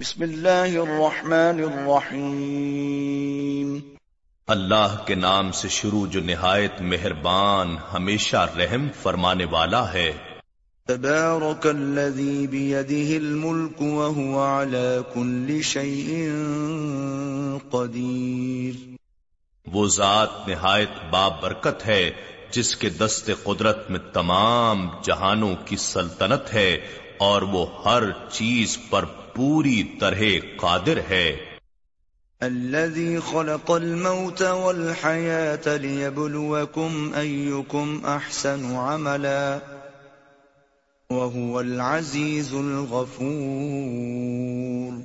بسم اللہ الرحمن الرحیم۔ اللہ کے نام سے شروع جو نہایت مہربان ہمیشہ رحم فرمانے والا ہے۔ تبارک الذی بیده الملک وهو على كل شيء قدیر۔ وہ ذات نہایت بابرکت ہے جس کے دست قدرت میں تمام جہانوں کی سلطنت ہے اور وہ ہر چیز پر پوری طرح قادر ہے۔ الذي خلق الموت والحياة ليبلوكم أيكم أحسن عملا وهو العزيز الغفور۔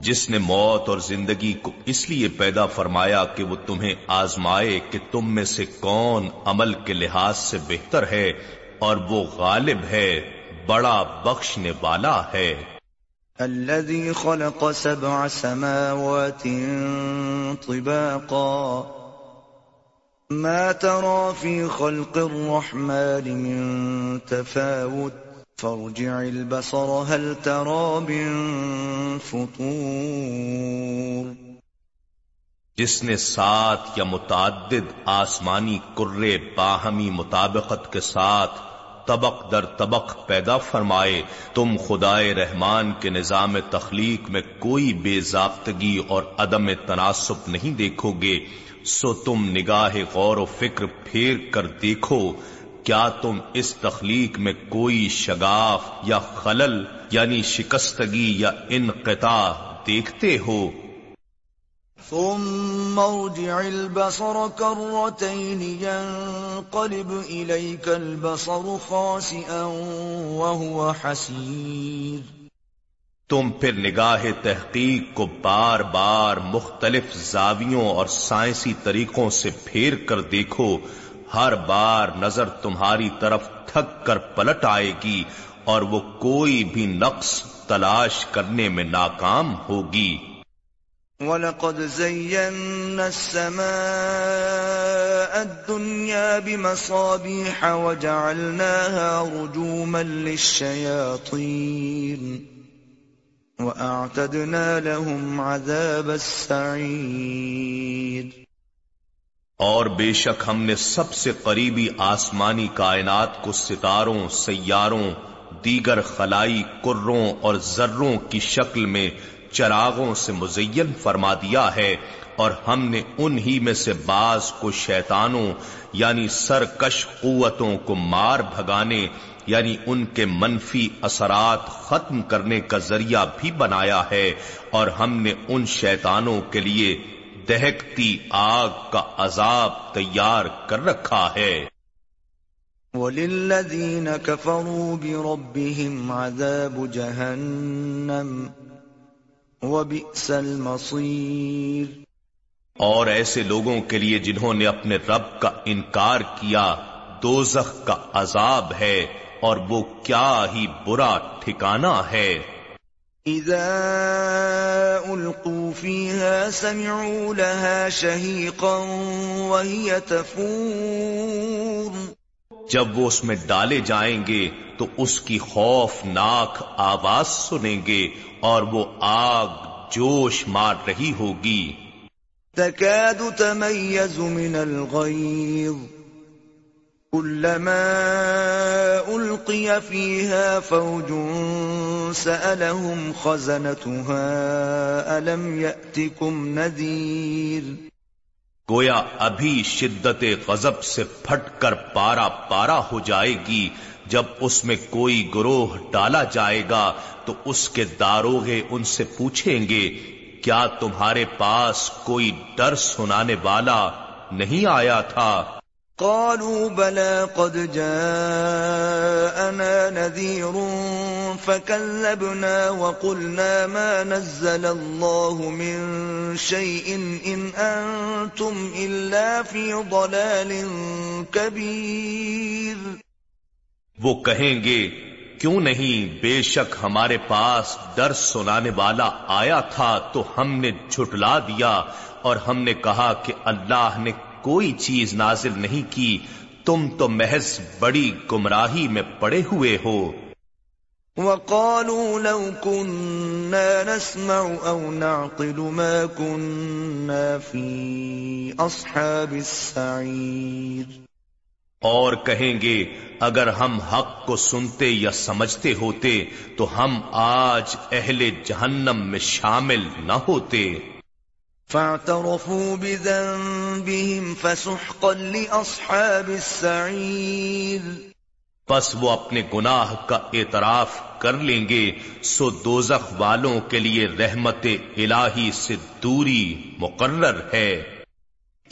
جس نے موت اور زندگی کو اس لیے پیدا فرمایا کہ وہ تمہیں آزمائے کہ تم میں سے کون عمل کے لحاظ سے بہتر ہے اور وہ غالب ہے۔ بڑا بخشنے والا ہے۔ الذي خلق سبع سماوات طباقا ما ترى في خلق الرحمن من تفاوت. فارجع البصر هل ترى من فطور؟ جس نے سات یا متعدد آسمانی کرے باہمی مطابقت کے ساتھ طبق در طبق پیدا فرمائے، تم خدائے رحمان کے نظام تخلیق میں کوئی بے ضابطگی اور عدم تناسب نہیں دیکھو گے، سو تم نگاہ غور و فکر پھیر کر دیکھو، کیا تم اس تخلیق میں کوئی شگاف یا خلل یعنی شکستگی یا انقطاع دیکھتے ہو؟ ثم ارجع البصر كرتين ينقلب إليك البصر خاسئا وهو حسير. تم پھر نگاہ تحقیق کو بار بار مختلف زاویوں اور سائنسی طریقوں سے پھیر کر دیکھو، ہر بار نظر تمہاری طرف تھک کر پلٹ آئے گی اور وہ کوئی بھی نقص تلاش کرنے میں ناکام ہوگی۔ وَلَقَدْ زَيَّنَّا السَّمَاءَ الدُّنْيَا بِمَصَابِيحَ وَجَعَلْنَاهَا رُجُومًا لِلشَّيَاطِينِ وَأَعْتَدْنَا لَهُمْ عَذَابَ السَّعِيرِ اور بے شک ہم نے سب سے قریبی آسمانی کائنات کو ستاروں، سیاروں، دیگر خلائی کروں اور ذروں کی شکل میں چراغوں سے مزین فرما دیا ہے اور ہم نے انہی میں سے بعض کو شیطانوں یعنی سرکش قوتوں کو مار بھگانے یعنی ان کے منفی اثرات ختم کرنے کا ذریعہ بھی بنایا ہے اور ہم نے ان شیطانوں کے لیے دہکتی آگ کا عذاب تیار کر رکھا ہے۔ وَلِلَّذِينَ كَفَرُوا بِرَبِّهِمْ عَذَابُ جَهَنَّمْ وبئس المصیر اور ایسے لوگوں کے لیے جنہوں نے اپنے رب کا انکار کیا دوزخ کا عذاب ہے اور وہ کیا ہی برا ٹھکانہ ہے۔ اذا القوا فيها سمعوا لها شهيقا وهي تفور۔ جب وہ اس میں ڈالے جائیں گے تو اس کی خوف ناک آواز سنیں گے اور وہ آگ جوش مار رہی ہوگی۔ تكاد تميز من الغيظ كلما ألقي فيها فوج سألهم خزنتها ألم يأتكم نذير گویا ابھی شدت غضب سے پھٹ کر پارا پارا ہو جائے گی۔ جب اس میں کوئی گروہ ڈالا جائے گا تو اس کے داروغے ان سے پوچھیں گے، کیا تمہارے پاس کوئی ڈر سنانے والا نہیں آیا تھا؟ قالوا بلى قد جاءنا نذير فكذبنا وقلنا ما نزل الله من شيء إن أنتم إلا في ضلال كبير. وہ کہیں گے، کیوں نہیں بے شک ہمارے پاس ڈر سنانے والا آیا تھا تو ہم نے جھٹلا دیا اور ہم نے کہا کہ اللہ نے کوئی چیز نازل نہیں کی، تم تو محض بڑی گمراہی میں پڑے ہوئے ہو۔ وقالوا لو كنا نسمع أو نعقل ما كنا في أصحاب السعير۔ اور کہیں گے اگر ہم حق کو سنتے یا سمجھتے ہوتے تو ہم آج اہل جہنم میں شامل نہ ہوتے۔ فاعترفوا بذنبهم فسحقا لأصحاب پس وہ اپنے گناہ کا اعتراف کر لیں گے سو دوزخ والوں کے لیے رحمت الہی سے دوری مقرر ہے۔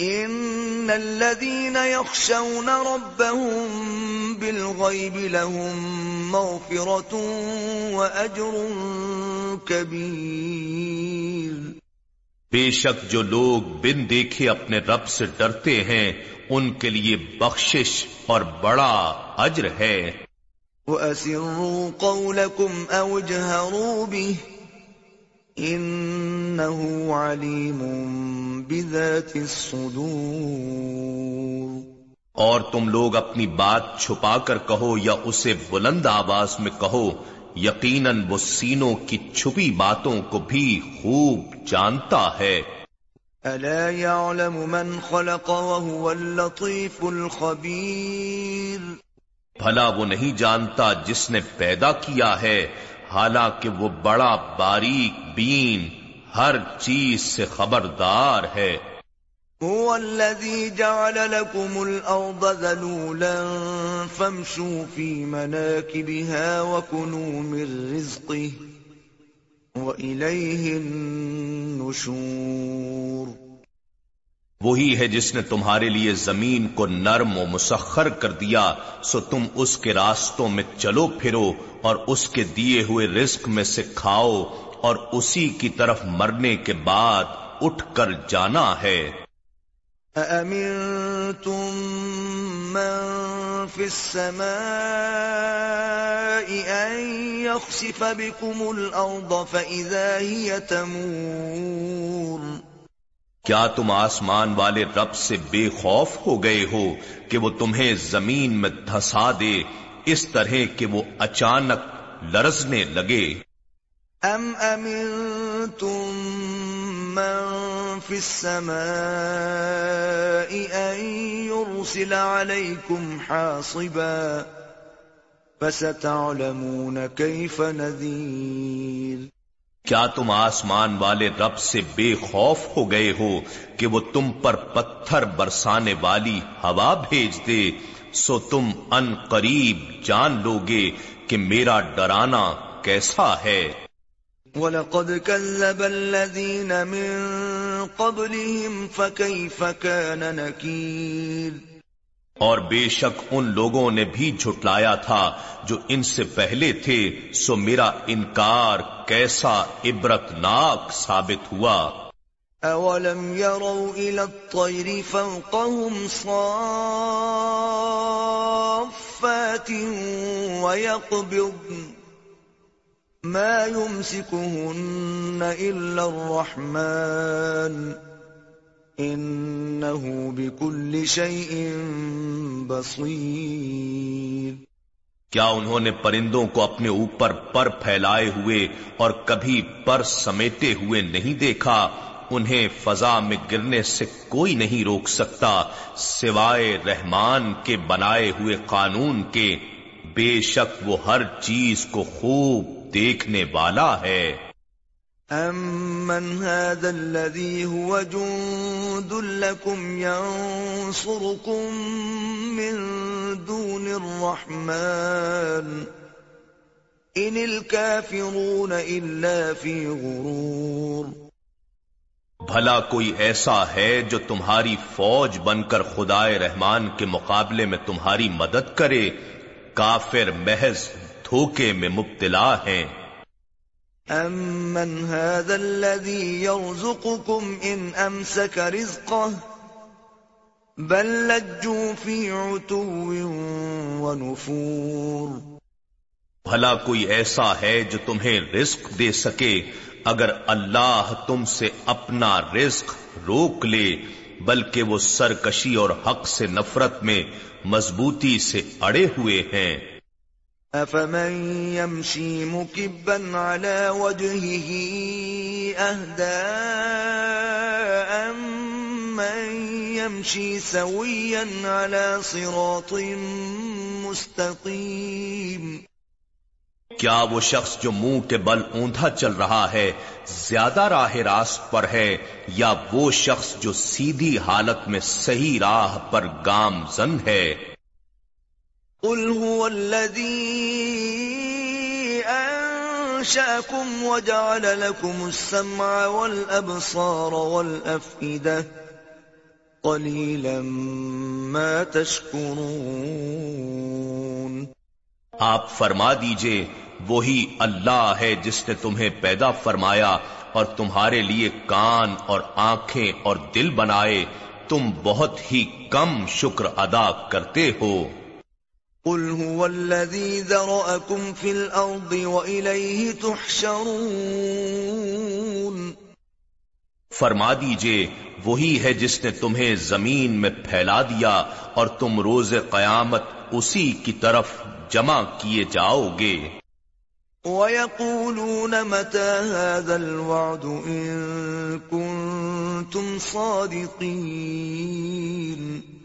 ان الذين يخشون ربهم بالغيب لهم مغفرة واجر كبير۔ بے شک جو لوگ بن دیکھے اپنے رب سے ڈرتے ہیں ان کے لیے بخشش اور بڑا اجر ہے۔ وَأَسِرُّوا قَوْلَكُمْ أَوْ جَهَرُوا بِهِ۔ إِنَّهُ عَلِيمٌ بِذَاتِ الصُّدُورِ. اور تم لوگ اپنی بات چھپا کر کہو یا اسے بلند آواز میں کہو یقیناً وہ سینوں کی چھپی باتوں کو بھی خوب جانتا ہے۔ ألا يعلم من خلق وهو اللطيف الخبير؟ بھلا وہ نہیں جانتا جس نے پیدا کیا ہے۔ حالانکہ وہ بڑا باریک بین ہر چیز سے خبردار ہے۔ هو الذي جعل لكم الأرض ذلولا فامشوا في مناكبها وكنوا من رزقه وَإِلَيْهِ النُّشُورُ۔ وہی ہے جس نے تمہارے لیے زمین کو نرم و مسخر کر دیا، سو تم اس کے راستوں میں چلو پھرو اور اس کے دیے ہوئے رزق میں سے کھاؤ اور اسی کی طرف مرنے کے بعد اٹھ کر جانا ہے۔ أَأَمِنْتُمْ مَنْ فِي السَّمَاءِ أَنْ يَخْسِفَ بِكُمُ الْأَرْضَ فَإِذَا هِيَ تَمُورُ کیا تم آسمان والے رب سے بے خوف ہو گئے ہو کہ وہ تمہیں زمین میں دھسا دے اس طرح کہ وہ اچانک لرزنے لگے؟ ام امنتم من في السماء ان يرسل عليكم حاصبا فستعلمون كيف نذير کیا تم آسمان والے رب سے بے خوف ہو گئے ہو کہ وہ تم پر پتھر برسانے والی ہوا بھیج دے؟ سو تم ان قریب جان لوگے کہ میرا ڈرانا کیسا ہے۔ وَلَقَدْ كَذَّبَ الَّذِينَ مِن قَبْلِهِمْ فَكَيْفَ كَانَ نَكِيرٌ اور بے شک ان لوگوں نے بھی جھٹلایا تھا جو ان سے پہلے تھے، سو میرا انکار کیسا عبرتناک ثابت ہوا۔ اولم يروا الى الطير فوقهم صافات ويقبضن ما يمسكهن إلا الرحمن إنه بكل شيء بصير. کیا انہوں نے پرندوں کو اپنے اوپر پر پھیلائے ہوئے اور کبھی پر سمیٹے ہوئے نہیں دیکھا؟ انہیں فضا میں گرنے سے کوئی نہیں روک سکتا، سوائے رحمان کے بنائے ہوئے قانون کے۔ بے شک وہ ہر چیز کو خوب دیکھنے والا ہے۔ امن هذا الذي هو جند لكم ينصركم من دون الرحمن ان الكافرون الا في غرور بھلا کوئی ایسا ہے جو تمہاری فوج بن کر خدائے رحمان کے مقابلے میں تمہاری مدد کرے؟ کافر محض دھوکے میں مبتلا ہیں۔ امن هذا الذي يرزقكم ان امسك رزقه بل لجوا في عتو ونفور بھلا کوئی ایسا ہے جو تمہیں رزق دے سکے، اگر اللہ تم سے اپنا رزق روک لے، بلکہ وہ سرکشی اور حق سے نفرت میں مضبوطی سے اڑے ہوئے ہیں۔ أفمن يمشي مكبا على وجهه أهداء من يمشي سويا على صراط مستقيم کیا وہ شخص جو منہ کے بل اوندا چل رہا ہے، زیادہ راہ راست پر ہے، یا وہ شخص جو سیدھی حالت میں صحیح راہ پر گام زن ہے؟ قل هو الذي أنشأكم وجعل لكم السمع والأبصار والأفئدة قليلا ما تشكرون آپ فرما دیجیے، وہی اللہ ہے جس نے تمہیں پیدا فرمایا اور تمہارے لیے کان اور آنکھیں اور دل بنائے، تم بہت ہی کم شکر ادا کرتے ہو۔ قل هو الذي ذرأكم في الأرض وإليه تحشرون۔ فرما دیجیے وہی ہے جس نے تمہیں زمین میں پھیلا دیا اور تم روز قیامت اسی کی طرف جمع کیے جاؤ گے۔ وَيَقُولُونَ مَتَى هَذَا الْوَعْدُ إِن كُنتُمْ صَادِقِينَ۔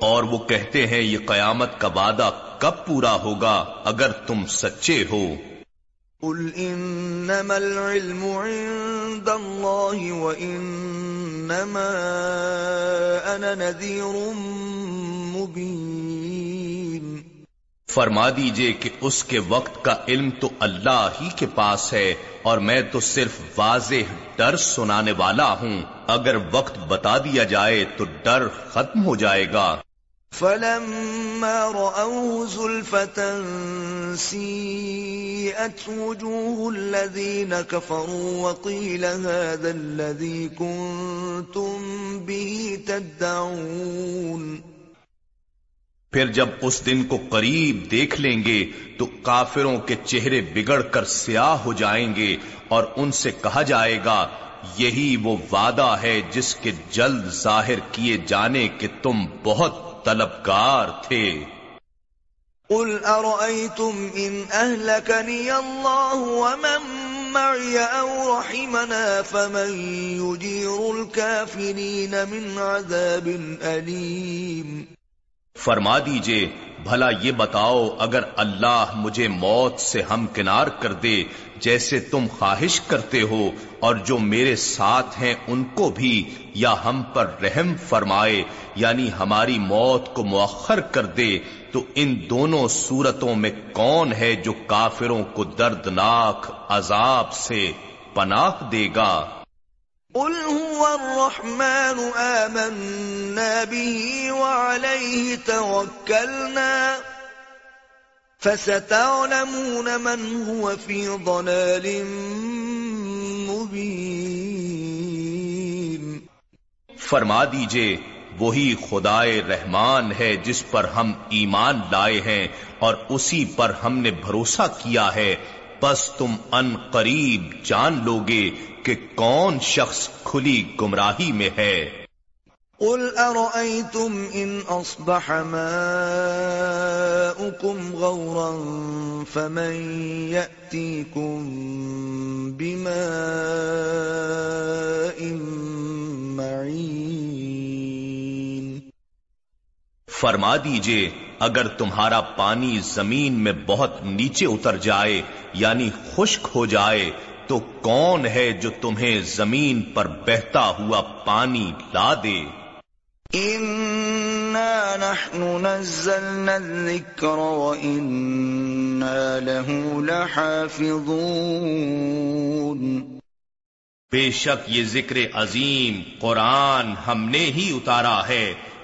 اور وہ کہتے ہیں یہ قیامت کا وعدہ کب پورا ہوگا اگر تم سچے ہو؟ قل انما العلم عند الله وانما انا نذير مبين۔ فرما دیجیے کہ اس کے وقت کا علم تو اللہ ہی کے پاس ہے اور میں تو صرف واضح ڈر سنانے والا ہوں۔ اگر وقت بتا دیا جائے تو ڈر ختم ہو جائے گا۔ فلما رأوه زلفة سيئت وجوه الذين كفروا وقيل هذا الذي كنتم به تدعون پھر جب اس دن کو قریب دیکھ لیں گے تو کافروں کے چہرے بگڑ کر سیاہ ہو جائیں گے اور ان سے کہا جائے گا، یہی وہ وعدہ ہے جس کے جلد ظاہر کیے جانے کے تم بہت طلبگار تھے۔ قل ارأيتم ان اهلكني الله ومن معي او رحمنا فمن يجير الكافرين من عذاب اليم فرما دیجیے، بھلا یہ بتاؤ، اگر اللہ مجھے موت سے ہم کنار کر دے، جیسے تم خواہش کرتے ہو، اور جو میرے ساتھ ہیں ان کو بھی یا ہم پر رحم فرمائے یعنی ہماری موت کو مؤخر کر دے، تو ان دونوں صورتوں میں کون ہے جو کافروں کو دردناک عذاب سے پناہ دے گا؟ قل هو الرحمن آمنا به وعليه توكلنا فستعلمون من هو في ضلال مبين فرما دیجیے، وہی خدائے رحمان ہے جس پر ہم ایمان لائے ہیں اور اسی پر ہم نے بھروسہ کیا ہے۔ بس تم ان قریب جان لوگے کہ کون شخص کھلی گمراہی میں ہے۔ قل ارأيتم ان اصبح ماؤكم غورا فمن يأتيكم بماء معين فرما دیجیے اگر تمہارا پانی زمین میں بہت نیچے اتر جائے یعنی خشک ہو جائے تو کون ہے جو تمہیں زمین پر بہتا ہوا پانی لا دے؟ إنا نحن نزلنا الذكر وإنا له لحافظون۔ بے شک یہ ذکر عظیم قرآن ہم نے ہی اتارا ہے۔